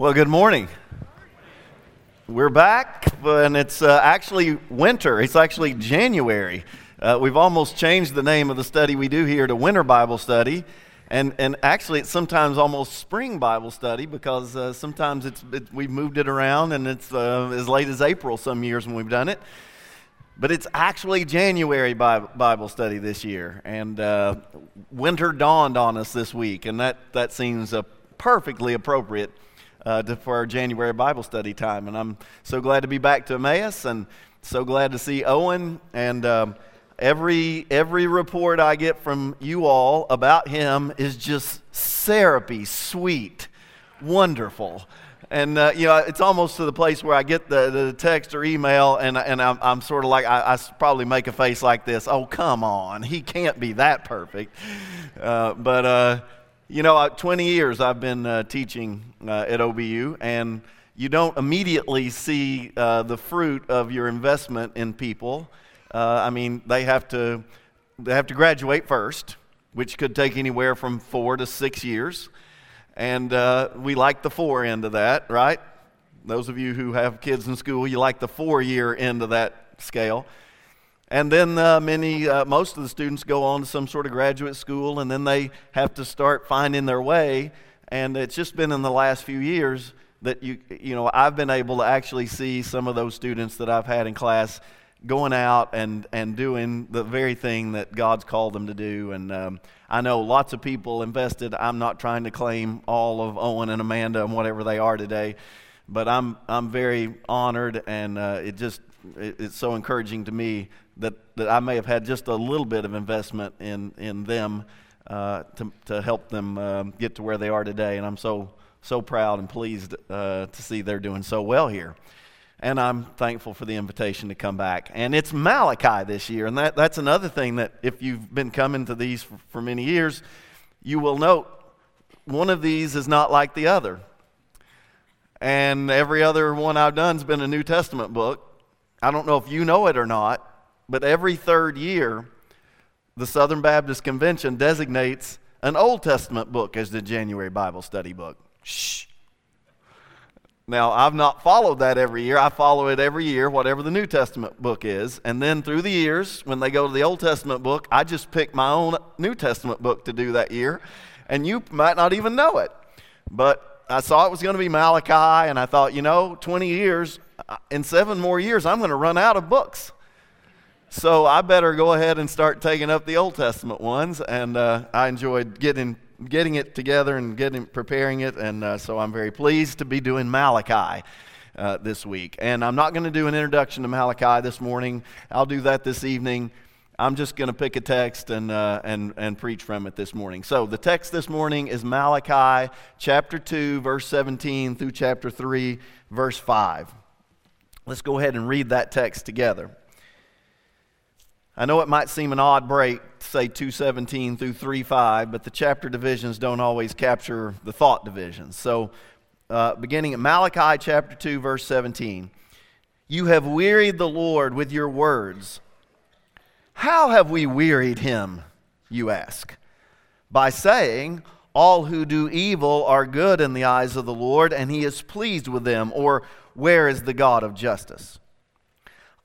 Well, good morning. We're back, and it's uh, actually winter. It's actually January. Uh, we've almost changed the name of the study we do here to Winter Bible Study. And, and actually, it's sometimes almost spring Bible study because uh, sometimes it's, it, we've moved it around and it's uh, as late as April some years when we've done it. But it's actually January Bible study this year. And uh, winter dawned on us this week, and that, that seems perfectly appropriate uh, to, for our January Bible study time. And I'm so glad to be back to Emmaus and so glad to see Owen. And um, every, every report I get from you all about him is just syrupy, sweet, wonderful. And, uh, you know, it's almost to the place where I get the, the text or email, and, and I'm, I'm sort of like, I, I, probably make a face like this oh, come on, he can't be that perfect. Uh, but, uh, you know, 20 years I've been uh, teaching uh, at OBU, and you don't immediately see uh, the fruit of your investment in people. Uh, I mean, they have to they have to graduate first, which could take anywhere from four to six years, and uh, we like the four end of that, right? Those of you who have kids in school, you like the four year end of that scale. And then uh, many, uh, most of the students go on to some sort of graduate school, and then they have to start finding their way. And it's just been in the last few years that you, you know, I've been able to actually see some of those students that I've had in class going out and, and doing the very thing that God's called them to do. And um, I know lots of people invested. I'm not trying to claim all of Owen and Amanda and whatever they are today, but I'm, I'm very honored, and uh, it just it, it's so encouraging to me that, that I may have had just a little bit of investment in, in them uh, to, to help them uh, get to where they are today. And I'm so, so proud and pleased uh, to see they're doing so well here. And I'm thankful for the invitation to come back. And it's Malachi this year. And that, that's another thing that if you've been coming to these for, for many years, you will note one of these is not like the other. And every other one I've done has been a New Testament book. I don't know if you know it or not, but every third year, the Southern Baptist Convention designates an Old Testament book as the January Bible study book. Shh. Now, I've not followed that every year. I follow it every year, whatever the New Testament book is. And then through the years, when they go to the Old Testament book, I just pick my own New Testament book to do that year. And you might not even know it. But I saw it was going to be Malachi, and I thought, you know, 20 years, uh, in seven more years, I'm going to run out of books. So I better go ahead and start taking up the Old Testament ones. And uh, I enjoyed getting, getting it together and getting, preparing it. And uh, so I'm very pleased to be doing Malachi. Uh, this week. And I'm not going to do an introduction to Malachi this morning. I'll do that this evening. I'm just going to pick a text and, uh, and, and preach from it this morning. So, the text this morning is Malachi chapter 2, verse 17 through chapter 3, verse 5. Let's go ahead and read that text together. I know it might seem an odd break say 217 through 35, but the chapter divisions don't always capture the thought divisions. So, uh, beginning at Malachi chapter 2, verse 17 You have wearied the Lord with your words. How have we wearied him, you ask? By saying, All who do evil are good in the eyes of the Lord, and he is pleased with them, or Where is the God of justice?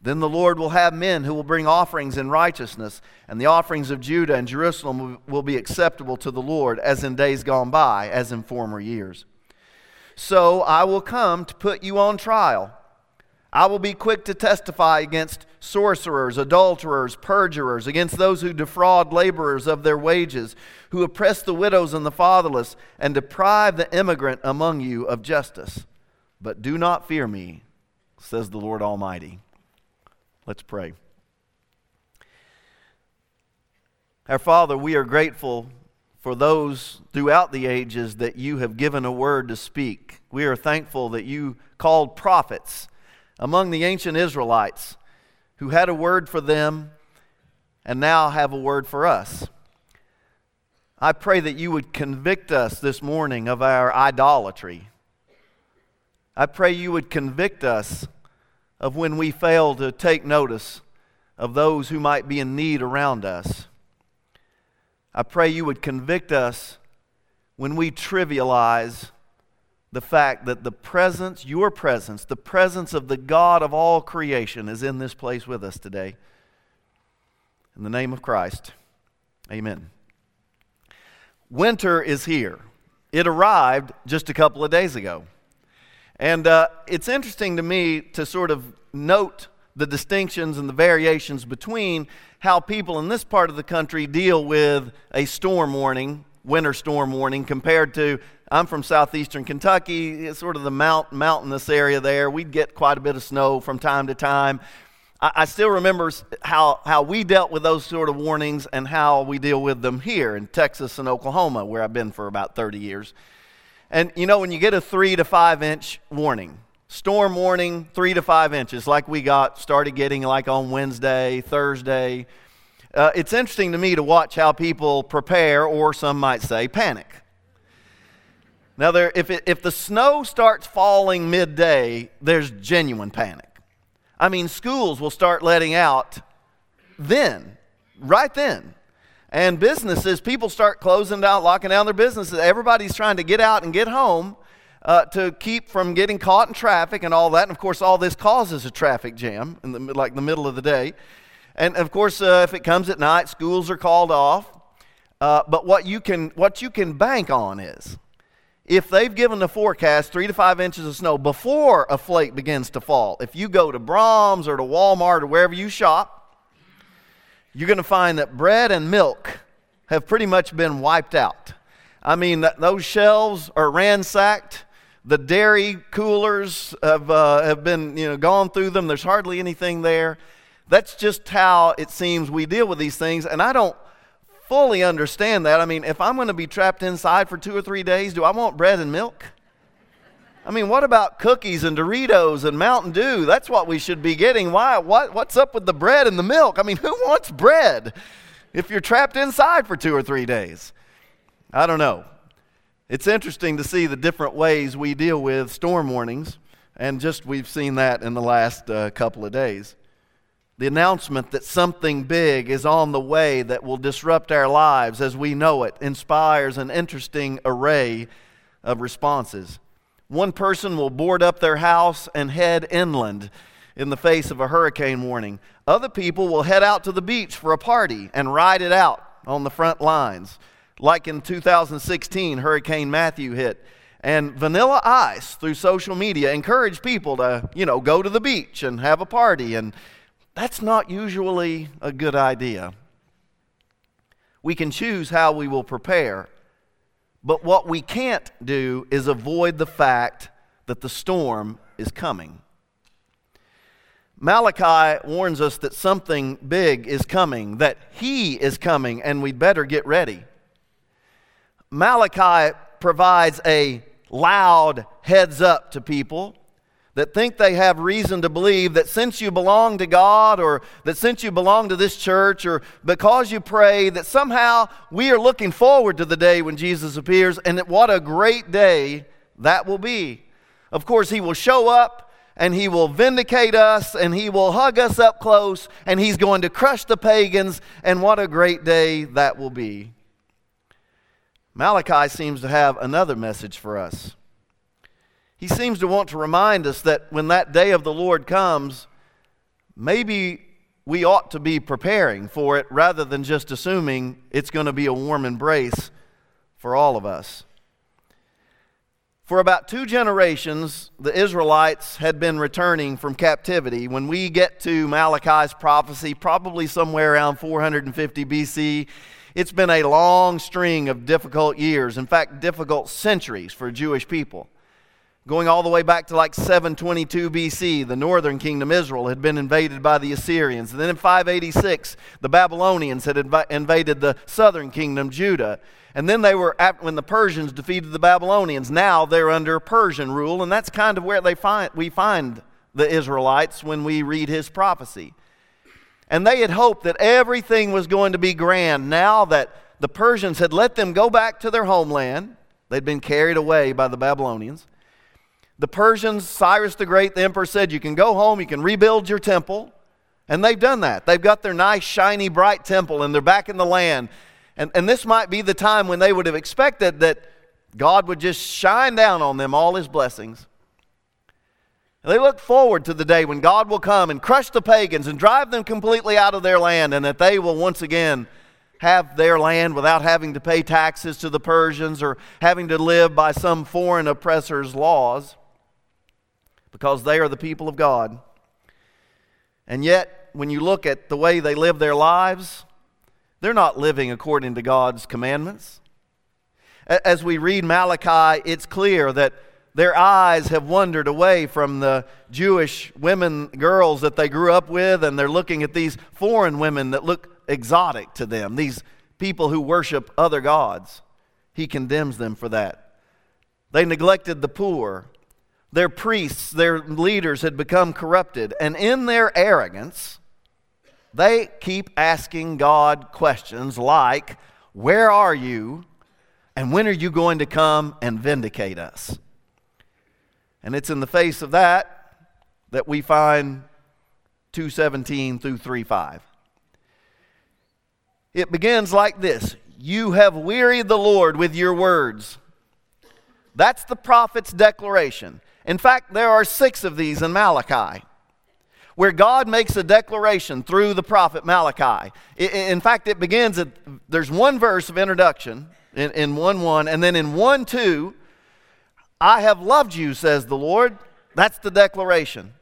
Then the Lord will have men who will bring offerings in righteousness, and the offerings of Judah and Jerusalem will be acceptable to the Lord, as in days gone by, as in former years. So I will come to put you on trial. I will be quick to testify against sorcerers, adulterers, perjurers, against those who defraud laborers of their wages, who oppress the widows and the fatherless, and deprive the immigrant among you of justice. But do not fear me, says the Lord Almighty. Let's pray. Our Father, we are grateful for those throughout the ages that you have given a word to speak. We are thankful that you called prophets among the ancient Israelites who had a word for them and now have a word for us. I pray that you would convict us this morning of our idolatry. I pray you would convict us of when we fail to take notice of those who might be in need around us. I pray you would convict us when we trivialize the fact that the presence, your presence, the presence of the God of all creation is in this place with us today. In the name of Christ, amen. Winter is here. It arrived just a couple of days ago. And uh, it's interesting to me to sort of note the distinctions and the variations between how people in this part of the country deal with a storm warning, winter storm warning, compared to I'm from southeastern Kentucky, it's sort of the mount, mountainous area there. We'd get quite a bit of snow from time to time. I, I still remember how, how we dealt with those sort of warnings and how we deal with them here in Texas and Oklahoma, where I've been for about 30 years. And you know, when you get a three to five inch warning, storm warning, three to five inches, like we got, started getting like on Wednesday, Thursday. Uh, it's interesting to me to watch how people prepare, or some might say panic. Now, there, if, it, if the snow starts falling midday, there's genuine panic. I mean, schools will start letting out then, right then. And businesses, people start closing down, locking down their businesses. Everybody's trying to get out and get home uh, to keep from getting caught in traffic and all that. And of course, all this causes a traffic jam in the, like the middle of the day. And of course, uh, if it comes at night, schools are called off. Uh, but what you can what you can bank on is if they've given the forecast three to five inches of snow before a flake begins to fall. If you go to Braum's or to Walmart or wherever you shop, you're going to find that bread and milk have pretty much been wiped out. I mean, those shelves are ransacked the dairy coolers have, uh, have been you know, gone through them. There's hardly anything there. That's just how it seems we deal with these things. And I don't fully understand that. I mean, if I'm going to be trapped inside for two or three days, do I want bread and milk? I mean, what about cookies and Doritos and Mountain Dew? That's what we should be getting. Why? What, what's up with the bread and the milk? I mean, who wants bread if you're trapped inside for two or three days? I don't know. It's interesting to see the different ways we deal with storm warnings, and just we've seen that in the last uh, couple of days. The announcement that something big is on the way that will disrupt our lives as we know it inspires an interesting array of responses. One person will board up their house and head inland in the face of a hurricane warning. Other people will head out to the beach for a party and ride it out on the front lines like in 2016, Hurricane Matthew hit. And Vanilla Ice, through social media, encouraged people to, you know, go to the beach and have a party. And that's not usually a good idea. We can choose how we will prepare. But what we can't do is avoid the fact that the storm is coming. Malachi warns us that something big is coming, that he is coming, and we'd better get ready. Malachi provides a loud heads up to people that think they have reason to believe that since you belong to God or that since you belong to this church or because you pray, that somehow we are looking forward to the day when Jesus appears and that what a great day that will be. Of course, He will show up and He will vindicate us and He will hug us up close and He's going to crush the pagans, and what a great day that will be. Malachi seems to have another message for us. He seems to want to remind us that when that day of the Lord comes, maybe we ought to be preparing for it rather than just assuming it's going to be a warm embrace for all of us. For about two generations, the Israelites had been returning from captivity. When we get to Malachi's prophecy, probably somewhere around 450 BC, it's been a long string of difficult years, in fact, difficult centuries for Jewish people. Going all the way back to like 722 BC, the northern kingdom, Israel, had been invaded by the Assyrians. And then in 586, the Babylonians had inv- invaded the southern kingdom, Judah. And then they were, when the Persians defeated the Babylonians, now they're under Persian rule. And that's kind of where they find, we find the Israelites when we read his prophecy. And they had hoped that everything was going to be grand now that the Persians had let them go back to their homeland. They'd been carried away by the Babylonians. The Persians, Cyrus the Great, the emperor said, You can go home, you can rebuild your temple. And they've done that. They've got their nice, shiny, bright temple, and they're back in the land. And, and this might be the time when they would have expected that God would just shine down on them all his blessings. And they look forward to the day when God will come and crush the pagans and drive them completely out of their land, and that they will once again have their land without having to pay taxes to the Persians or having to live by some foreign oppressor's laws because they are the people of God. And yet, when you look at the way they live their lives, they're not living according to God's commandments. As we read Malachi, it's clear that their eyes have wandered away from the Jewish women, girls that they grew up with, and they're looking at these foreign women that look exotic to them, these people who worship other gods. He condemns them for that. They neglected the poor. Their priests, their leaders had become corrupted, and in their arrogance, they keep asking God questions like, Where are you? And when are you going to come and vindicate us? And it's in the face of that that we find 217 through 35. It begins like this You have wearied the Lord with your words. That's the prophet's declaration. In fact, there are six of these in Malachi where God makes a declaration through the prophet Malachi. In fact, it begins at, there's one verse of introduction in, in 1 1, and then in 1 2, I have loved you, says the Lord. That's the declaration.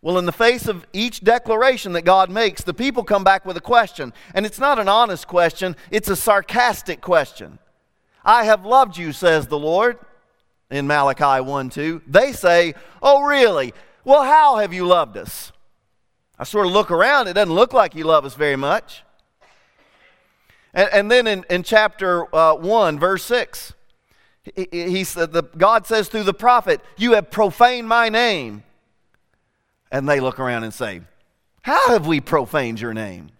Well, in the face of each declaration that God makes, the people come back with a question. And it's not an honest question, it's a sarcastic question. I have loved you, says the Lord in Malachi 1 2. They say, Oh, really? Well, how have you loved us? I sort of look around, it doesn't look like you love us very much. And, and then in, in chapter uh, 1, verse 6, he, he said, the, God says through the prophet, You have profaned my name. And they look around and say, How have we profaned your name?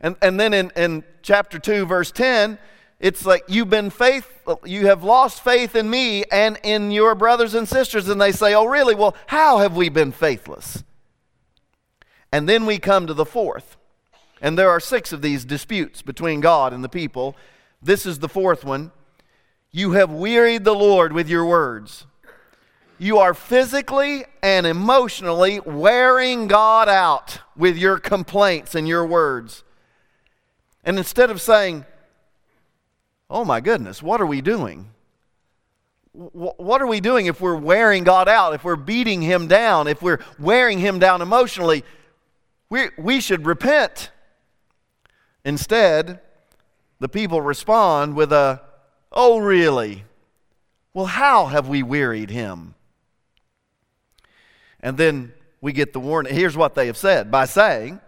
And, and then in, in chapter 2, verse 10, it's like you've been faith, you have lost faith in me and in your brothers and sisters. And they say, Oh, really? Well, how have we been faithless? And then we come to the fourth. And there are six of these disputes between God and the people. This is the fourth one. You have wearied the Lord with your words. You are physically and emotionally wearing God out with your complaints and your words. And instead of saying, Oh my goodness, what are we doing? What are we doing if we're wearing God out, if we're beating Him down, if we're wearing Him down emotionally? We, we should repent. Instead, the people respond with a, Oh, really? Well, how have we wearied Him? And then we get the warning. Here's what they have said by saying,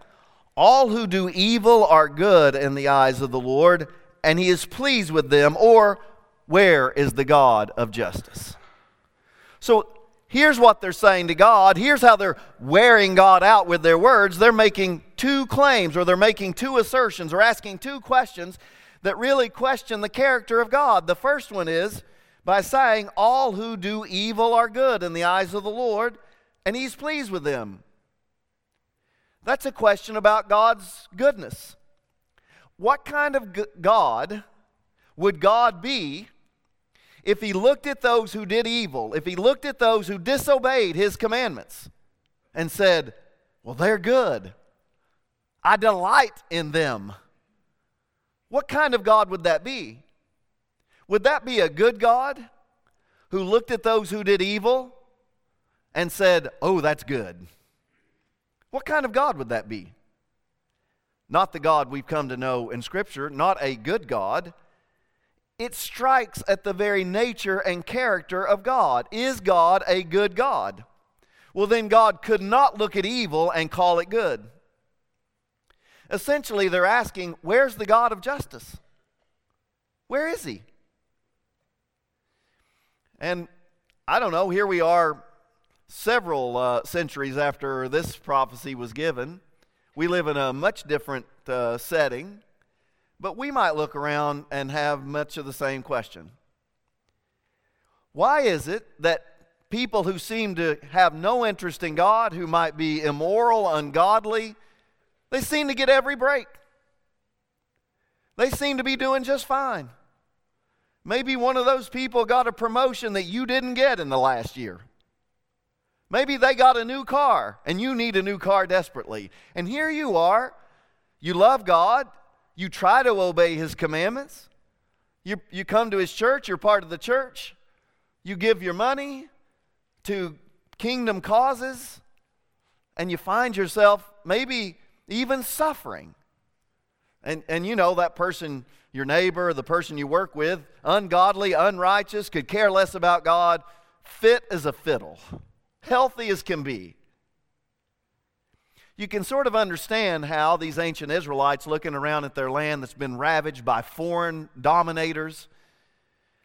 All who do evil are good in the eyes of the Lord and he is pleased with them, or where is the God of justice? So here's what they're saying to God. Here's how they're wearing God out with their words. They're making two claims, or they're making two assertions, or asking two questions that really question the character of God. The first one is by saying, All who do evil are good in the eyes of the Lord, and he's pleased with them. That's a question about God's goodness. What kind of God would God be if he looked at those who did evil, if he looked at those who disobeyed his commandments and said, Well, they're good. I delight in them. What kind of God would that be? Would that be a good God who looked at those who did evil and said, Oh, that's good? What kind of God would that be? Not the God we've come to know in Scripture, not a good God. it strikes at the very nature and character of God. Is God a good God? Well, then God could not look at evil and call it good. Essentially, they're asking, where's the God of justice? Where is he? And I don't know, here we are several uh, centuries after this prophecy was given. We live in a much different uh, setting. But we might look around and have much of the same question. Why is it that people who seem to have no interest in God, who might be immoral, ungodly, they seem to get every break? They seem to be doing just fine. Maybe one of those people got a promotion that you didn't get in the last year. Maybe they got a new car and you need a new car desperately. And here you are. You love God. You try to obey his commandments. You, you come to his church, you're part of the church. You give your money to kingdom causes, and you find yourself maybe even suffering. And, and you know, that person, your neighbor, the person you work with, ungodly, unrighteous, could care less about God, fit as a fiddle, healthy as can be you can sort of understand how these ancient Israelites, looking around at their land that's been ravaged by foreign dominators,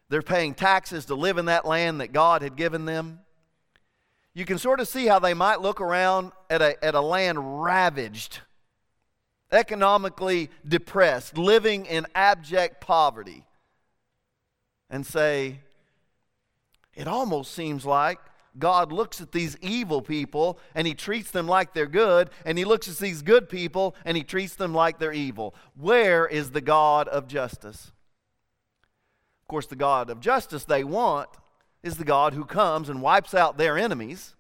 they're paying taxes to live in that land that God had given them. You can sort of see how they might look around at a, at a land ravaged, economically depressed, living in abject poverty, and say, it almost seems like God looks at these evil people and he treats them like they're good, and he looks at these good people and he treats them like they're evil. Where is the God of justice? Of course, the God of justice they want is the God who comes and wipes out their enemies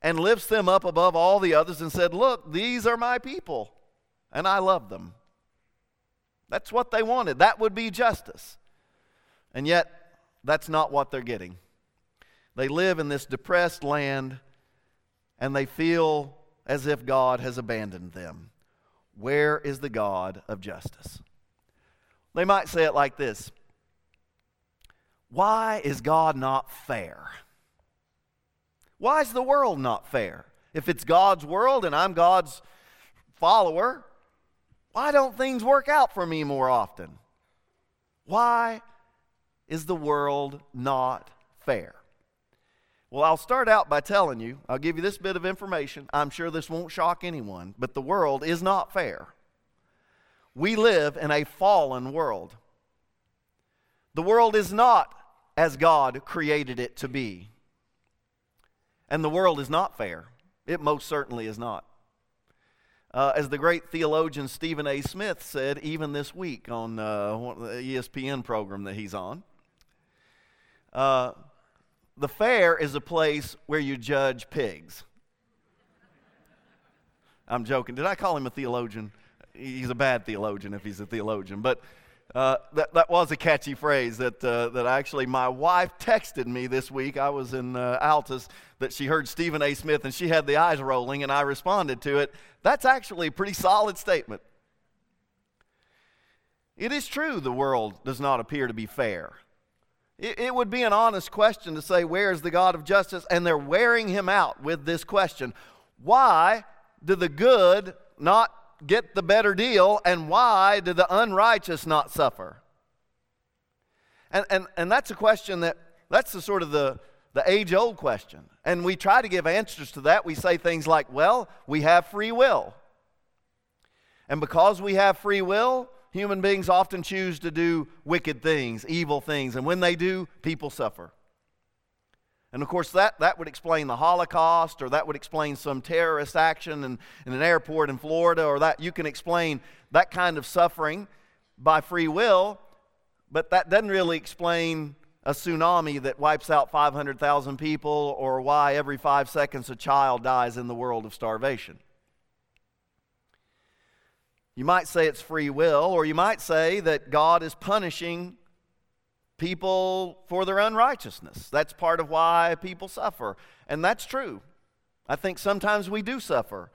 and lifts them up above all the others and said, Look, these are my people, and I love them. That's what they wanted. That would be justice. And yet, that's not what they're getting. They live in this depressed land and they feel as if God has abandoned them. Where is the God of justice? They might say it like this Why is God not fair? Why is the world not fair? If it's God's world and I'm God's follower, why don't things work out for me more often? Why is the world not fair? Well, I'll start out by telling you, I'll give you this bit of information. I'm sure this won't shock anyone, but the world is not fair. We live in a fallen world. The world is not as God created it to be. And the world is not fair. It most certainly is not. Uh, as the great theologian Stephen A. Smith said, even this week on uh, the ESPN program that he's on, uh, the fair is a place where you judge pigs. I'm joking. Did I call him a theologian? He's a bad theologian if he's a theologian. But uh, that, that was a catchy phrase that, uh, that actually my wife texted me this week. I was in uh, Altus that she heard Stephen A. Smith and she had the eyes rolling, and I responded to it. That's actually a pretty solid statement. It is true the world does not appear to be fair. It, it would be an honest question to say, Where is the God of justice? And they're wearing him out with this question Why do the good not get the better deal, and why do the unrighteous not suffer? And, and, and that's a question that, that's the sort of the, the age old question. And we try to give answers to that. We say things like, well, we have free will. And because we have free will, human beings often choose to do wicked things, evil things, and when they do, people suffer. And of course, that, that would explain the Holocaust, or that would explain some terrorist action in, in an airport in Florida, or that you can explain that kind of suffering by free will, but that doesn't really explain a tsunami that wipes out 500,000 people, or why every five seconds a child dies in the world of starvation. You might say it's free will, or you might say that God is punishing people for their unrighteousness. That's part of why people suffer. And that's true. I think sometimes we do suffer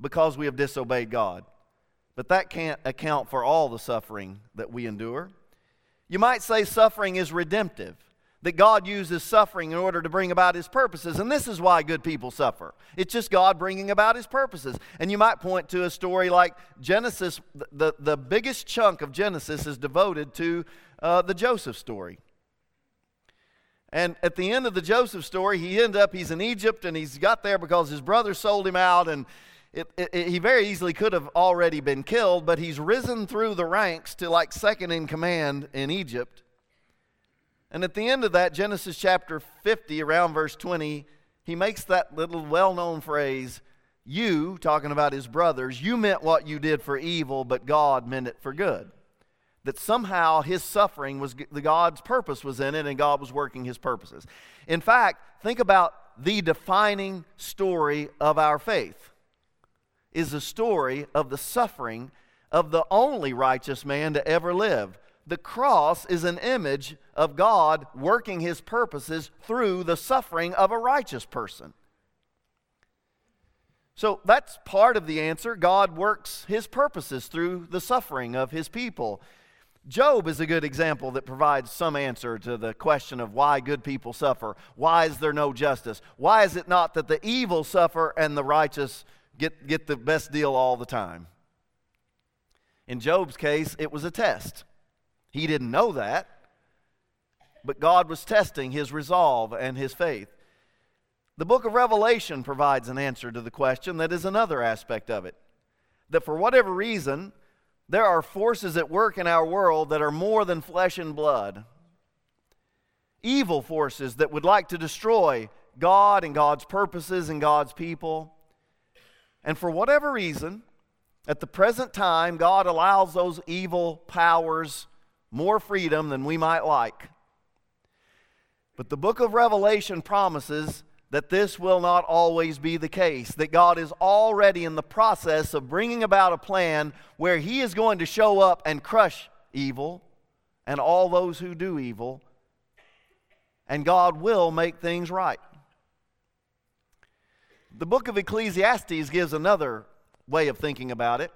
because we have disobeyed God. But that can't account for all the suffering that we endure. You might say suffering is redemptive, that God uses suffering in order to bring about his purposes. And this is why good people suffer. It's just God bringing about his purposes. And you might point to a story like Genesis, the, the biggest chunk of Genesis is devoted to uh, the Joseph story. And at the end of the Joseph story, he ends up, he's in Egypt and he's got there because his brother sold him out and it, it, it, he very easily could have already been killed, but he's risen through the ranks to like second in command in Egypt. And at the end of that, Genesis chapter 50, around verse 20, he makes that little well known phrase, You, talking about his brothers, you meant what you did for evil, but God meant it for good. That somehow his suffering was the God's purpose was in it and God was working his purposes. In fact, think about the defining story of our faith is the story of the suffering of the only righteous man to ever live. The cross is an image of God working his purposes through the suffering of a righteous person. So that's part of the answer. God works his purposes through the suffering of his people. Job is a good example that provides some answer to the question of why good people suffer. Why is there no justice? Why is it not that the evil suffer and the righteous get, get the best deal all the time. In Job's case, it was a test. He didn't know that, but God was testing his resolve and his faith. The book of Revelation provides an answer to the question that is another aspect of it. That for whatever reason, there are forces at work in our world that are more than flesh and blood. Evil forces that would like to destroy God and God's purposes and God's people. And for whatever reason, at the present time, God allows those evil powers more freedom than we might like. But the book of Revelation promises that this will not always be the case, that God is already in the process of bringing about a plan where He is going to show up and crush evil and all those who do evil, and God will make things right. The book of Ecclesiastes gives another way of thinking about it.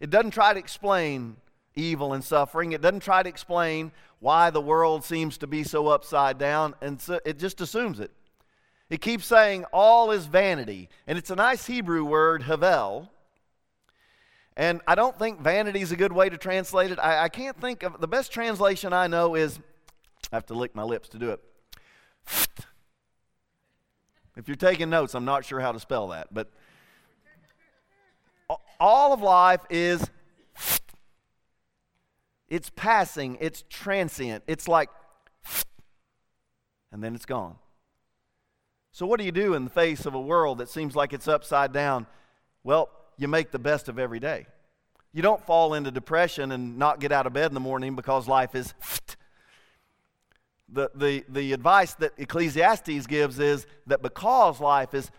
It doesn't try to explain evil and suffering, it doesn't try to explain why the world seems to be so upside down, and so it just assumes it. It keeps saying all is vanity, and it's a nice Hebrew word, havel. And I don't think vanity is a good way to translate it. I, I can't think of the best translation I know is I have to lick my lips to do it. If you're taking notes, I'm not sure how to spell that, but all of life is it's passing, it's transient. It's like and then it's gone. So what do you do in the face of a world that seems like it's upside down? Well, you make the best of every day. You don't fall into depression and not get out of bed in the morning because life is the, the, the advice that Ecclesiastes gives is that because life is,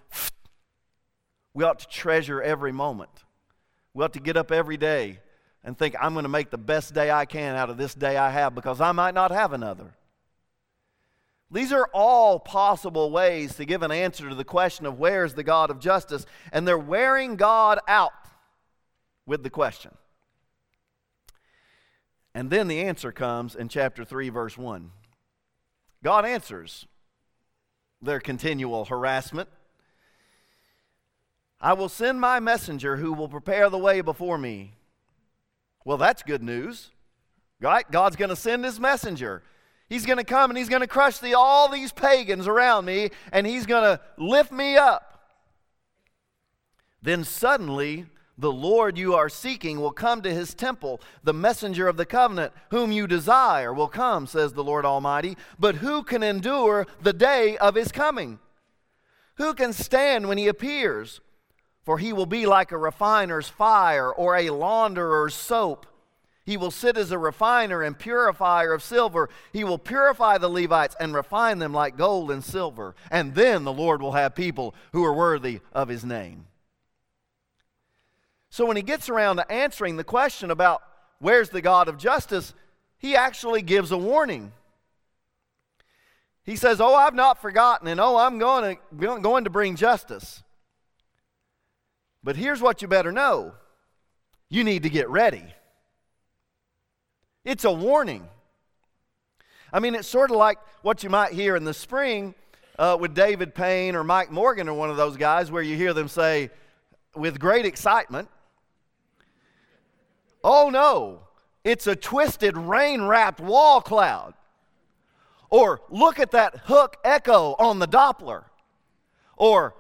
we ought to treasure every moment. We ought to get up every day and think, I'm going to make the best day I can out of this day I have because I might not have another. These are all possible ways to give an answer to the question of where is the God of justice, and they're wearing God out with the question. And then the answer comes in chapter 3, verse 1. God answers their continual harassment. I will send my messenger who will prepare the way before me. Well, that's good news. Right? God's going to send his messenger. He's going to come and he's going to crush the, all these pagans around me and he's going to lift me up. Then suddenly the Lord you are seeking will come to his temple. The messenger of the covenant, whom you desire, will come, says the Lord Almighty. But who can endure the day of his coming? Who can stand when he appears? For he will be like a refiner's fire or a launderer's soap. He will sit as a refiner and purifier of silver. He will purify the Levites and refine them like gold and silver. And then the Lord will have people who are worthy of his name. So when he gets around to answering the question about where's the God of justice, he actually gives a warning. He says, Oh, I've not forgotten, and oh, I'm going to, going to bring justice. But here's what you better know you need to get ready. It's a warning. I mean, it's sort of like what you might hear in the spring uh, with David Payne or Mike Morgan or one of those guys where you hear them say, with great excitement, Oh no, it's a twisted rain wrapped wall cloud. Or look at that hook echo on the Doppler. Or,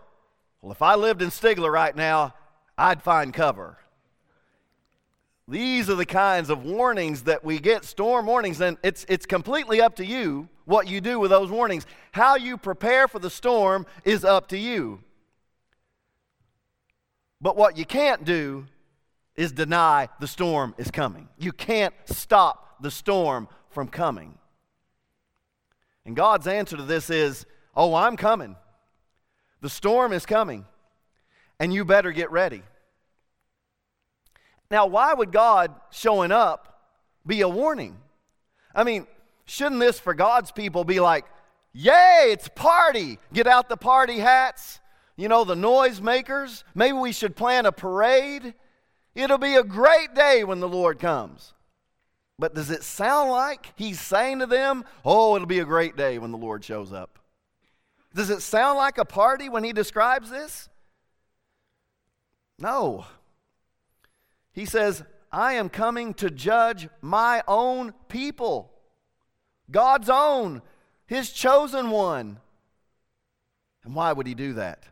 well, if I lived in Stigler right now, I'd find cover. These are the kinds of warnings that we get, storm warnings, and it's, it's completely up to you what you do with those warnings. How you prepare for the storm is up to you. But what you can't do is deny the storm is coming. You can't stop the storm from coming. And God's answer to this is, Oh, I'm coming. The storm is coming, and you better get ready. Now, why would God showing up be a warning? I mean, shouldn't this for God's people be like, Yay, it's party! Get out the party hats, you know, the noise makers. Maybe we should plan a parade. It'll be a great day when the Lord comes. But does it sound like he's saying to them, Oh, it'll be a great day when the Lord shows up? Does it sound like a party when he describes this? No. He says, I am coming to judge my own people, God's own, his chosen one. And why would he do that?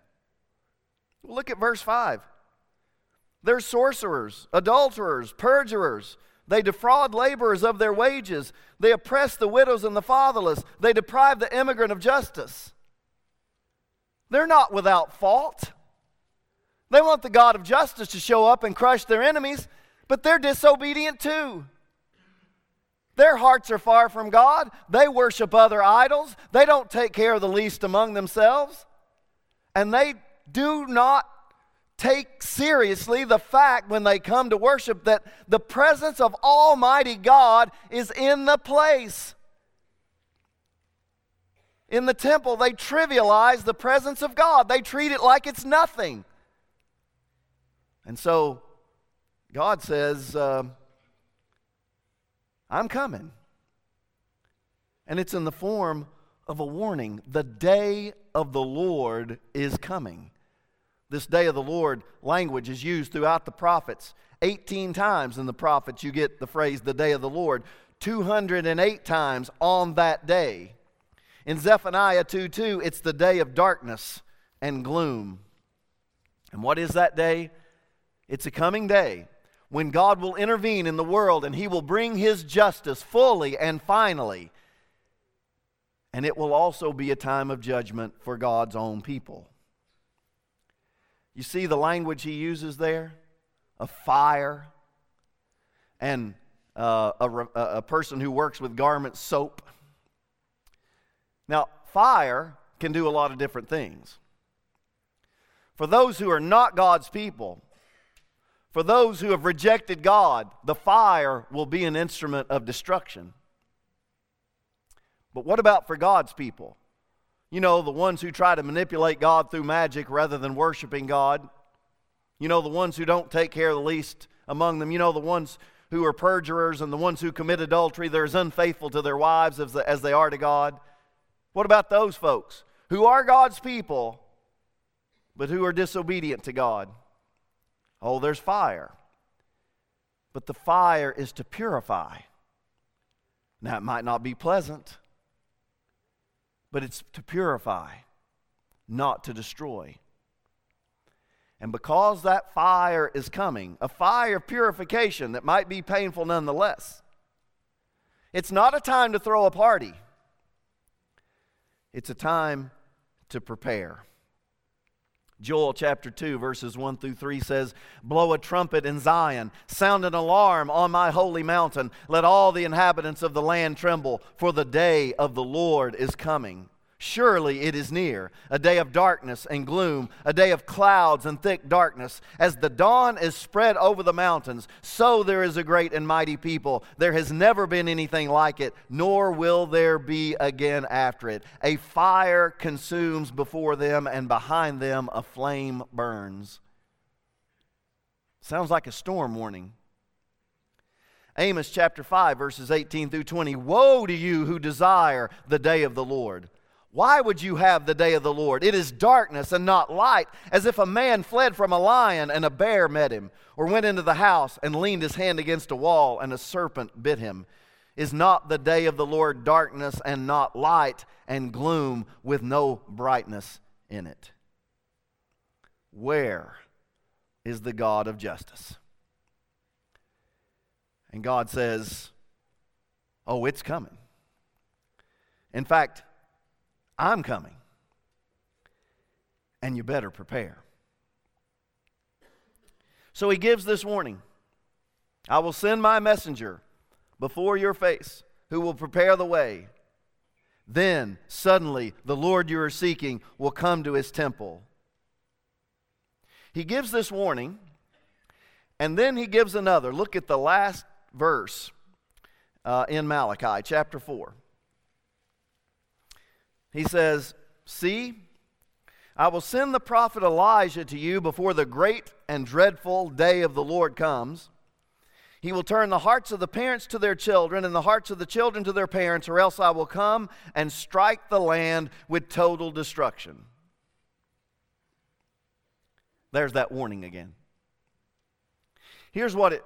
look at verse 5. They're sorcerers, adulterers, perjurers. They defraud laborers of their wages. They oppress the widows and the fatherless. They deprive the immigrant of justice. They're not without fault. They want the God of justice to show up and crush their enemies, but they're disobedient too. Their hearts are far from God. They worship other idols. They don't take care of the least among themselves. And they do not take seriously the fact when they come to worship that the presence of Almighty God is in the place. In the temple, they trivialize the presence of God, they treat it like it's nothing. And so, God says, uh, I'm coming. And it's in the form of a warning. The day of the Lord is coming. This day of the Lord language is used throughout the prophets. 18 times in the prophets you get the phrase the day of the Lord. 208 times on that day. In Zephaniah 2 2, it's the day of darkness and gloom. And what is that day? It's a coming day when God will intervene in the world and he will bring his justice fully and finally. And it will also be a time of judgment for God's own people. You see the language he uses there of fire and uh, a, a person who works with garment soap. Now, fire can do a lot of different things. For those who are not God's people, for those who have rejected God, the fire will be an instrument of destruction. But what about for God's people? You know, the ones who try to manipulate God through magic rather than worshiping God. You know, the ones who don't take care of the least among them. You know, the ones who are perjurers and the ones who commit adultery. They're as unfaithful to their wives as, they are to God. What about those folks who are God's people, but who are disobedient to God? Oh, there's fire. But the fire is to purify. Now, it might not be pleasant but it's to purify, not to destroy. And because that fire is coming, a fire of purification that might be painful nonetheless, it's not a time to throw a party, it's a time to prepare. Joel chapter 2, verses 1 through 3 says, Blow a trumpet in Zion, sound an alarm on my holy mountain. Let all the inhabitants of the land tremble, for the day of the Lord is coming. Surely it is near, a day of darkness and gloom, a day of clouds and thick darkness. As the dawn is spread over the mountains, so there is a great and mighty people. There has never been anything like it, nor will there be again after it. A fire consumes before them, and behind them a flame burns. Sounds like a storm warning. Amos chapter 5, verses 18 through 20. Woe to you who desire the day of the Lord. Why would you have the day of the Lord? It is darkness and not light, as if a man fled from a lion and a bear met him, or went into the house and leaned his hand against a wall and a serpent bit him. Is not the day of the Lord darkness and not light and gloom with no brightness in it? Where is the God of justice? And God says, Oh, it's coming. In fact, I'm coming. And you better prepare. So he gives this warning I will send my messenger before your face who will prepare the way. Then suddenly the Lord you are seeking will come to his temple. He gives this warning, and then he gives another. Look at the last verse uh, in Malachi chapter 4. He says, See, I will send the prophet Elijah to you before the great and dreadful day of the Lord comes. He will turn the hearts of the parents to their children and the hearts of the children to their parents, or else I will come and strike the land with total destruction. There's that warning again. Here's what it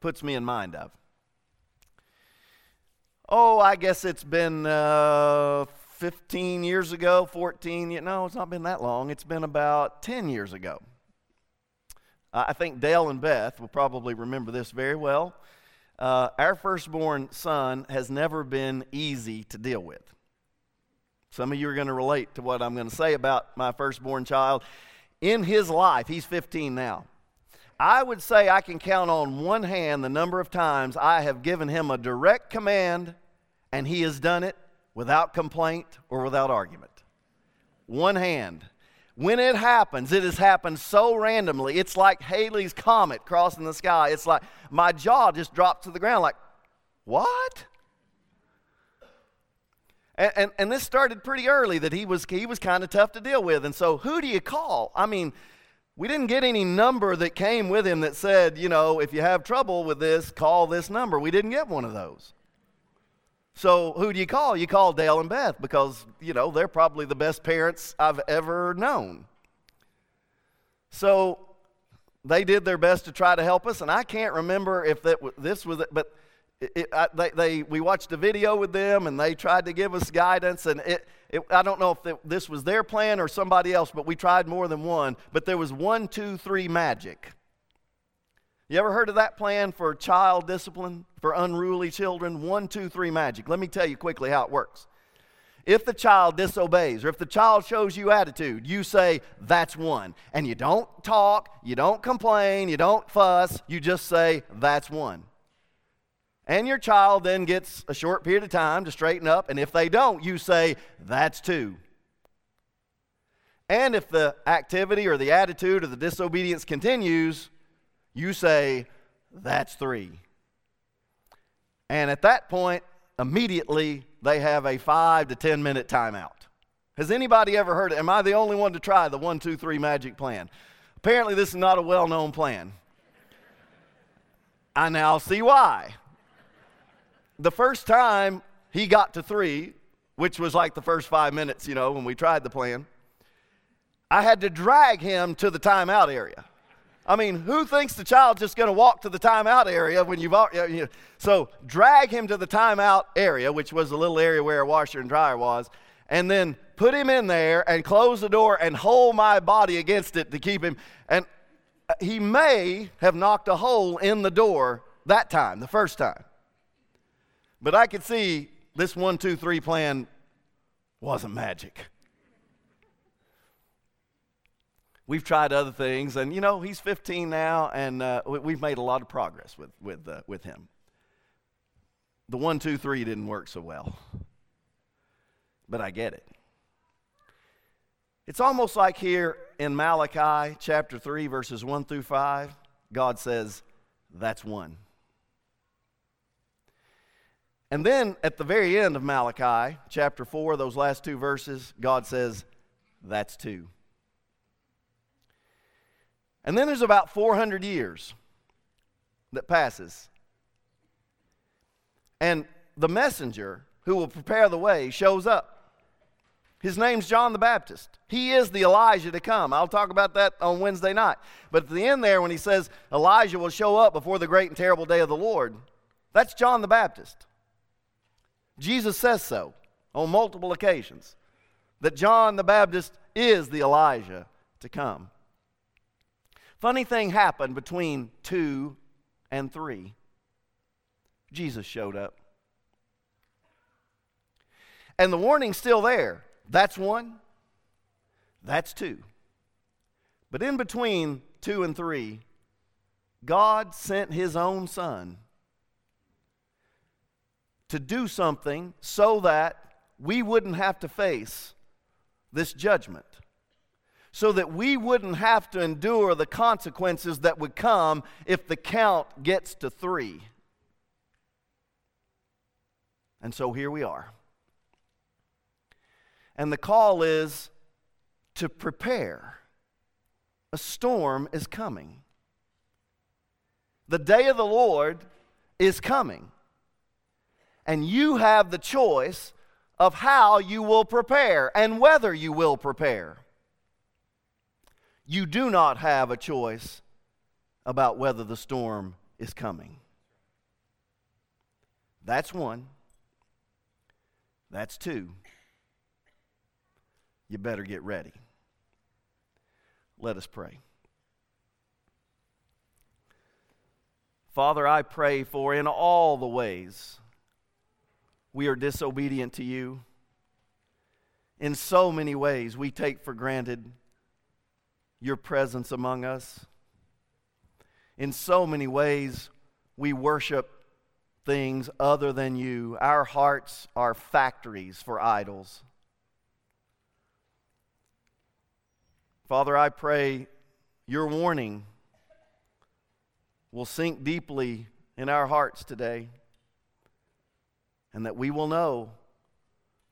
puts me in mind of. Oh, I guess it's been uh, 15 years ago, 14, you know, it's not been that long. It's been about 10 years ago. Uh, I think Dale and Beth will probably remember this very well. Uh, our firstborn son has never been easy to deal with. Some of you are going to relate to what I'm going to say about my firstborn child. In his life, he's 15 now. I would say I can count on one hand the number of times I have given him a direct command and he has done it without complaint or without argument. One hand. When it happens, it has happened so randomly. It's like Halley's Comet crossing the sky. It's like my jaw just dropped to the ground, like, what? And, and, and this started pretty early that he was, he was kind of tough to deal with. And so, who do you call? I mean, we didn't get any number that came with him that said, you know, if you have trouble with this, call this number. We didn't get one of those. So who do you call? You call Dale and Beth because, you know, they're probably the best parents I've ever known. So they did their best to try to help us, and I can't remember if that this was but it, I, they, they, we watched a video with them, and they tried to give us guidance, and it, it I don't know if it, this was their plan or somebody else, but we tried more than one. But there was one, two, three magic. You ever heard of that plan for child discipline for unruly children? One, two, three magic. Let me tell you quickly how it works. If the child disobeys or if the child shows you attitude, you say, That's one. And you don't talk, you don't complain, you don't fuss, you just say, That's one. And your child then gets a short period of time to straighten up, and if they don't, you say, That's two. And if the activity or the attitude or the disobedience continues, you say, That's three. And at that point, immediately they have a five to 10 minute timeout. Has anybody ever heard it? Am I the only one to try the one, two, three magic plan? Apparently, this is not a well known plan. I now see why. The first time he got to three, which was like the first five minutes, you know, when we tried the plan, I had to drag him to the timeout area. I mean, who thinks the child's just going to walk to the timeout area when you've you know, so drag him to the timeout area, which was the little area where a washer and dryer was, and then put him in there and close the door and hold my body against it to keep him. And uh, he may have knocked a hole in the door that time, the first time. But I could see this one, two, three plan wasn't magic. We've tried other things, and you know, he's 15 now, and uh, we've made a lot of progress with, with, uh, with him. The one, two, three didn't work so well, but I get it. It's almost like here in Malachi chapter 3, verses 1 through 5, God says, That's one. And then at the very end of Malachi chapter 4, those last two verses, God says, That's two. And then there's about 400 years that passes. And the messenger who will prepare the way shows up. His name's John the Baptist. He is the Elijah to come. I'll talk about that on Wednesday night. But at the end there, when he says Elijah will show up before the great and terrible day of the Lord, that's John the Baptist. Jesus says so on multiple occasions that John the Baptist is the Elijah to come. Funny thing happened between 2 and 3. Jesus showed up. And the warning's still there. That's one, that's two. But in between two and three, God sent his own son to do something so that we wouldn't have to face this judgment, so that we wouldn't have to endure the consequences that would come if the count gets to three. And so here we are. And the call is to prepare. A storm is coming. The day of the Lord is coming. And you have the choice of how you will prepare and whether you will prepare. You do not have a choice about whether the storm is coming. That's one. That's two you better get ready. Let us pray. Father, I pray for in all the ways we are disobedient to you. In so many ways, we take for granted your presence among us. In so many ways, we worship things other than you. Our hearts are factories for idols. Father, I pray your warning will sink deeply in our hearts today, and that we will know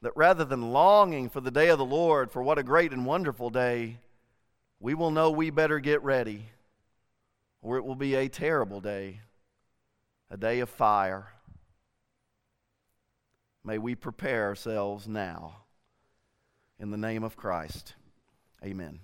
that rather than longing for the day of the Lord, for what a great and wonderful day, we will know we better get ready, or it will be a terrible day, a day of fire. May we prepare ourselves now. In the name of Christ, amen.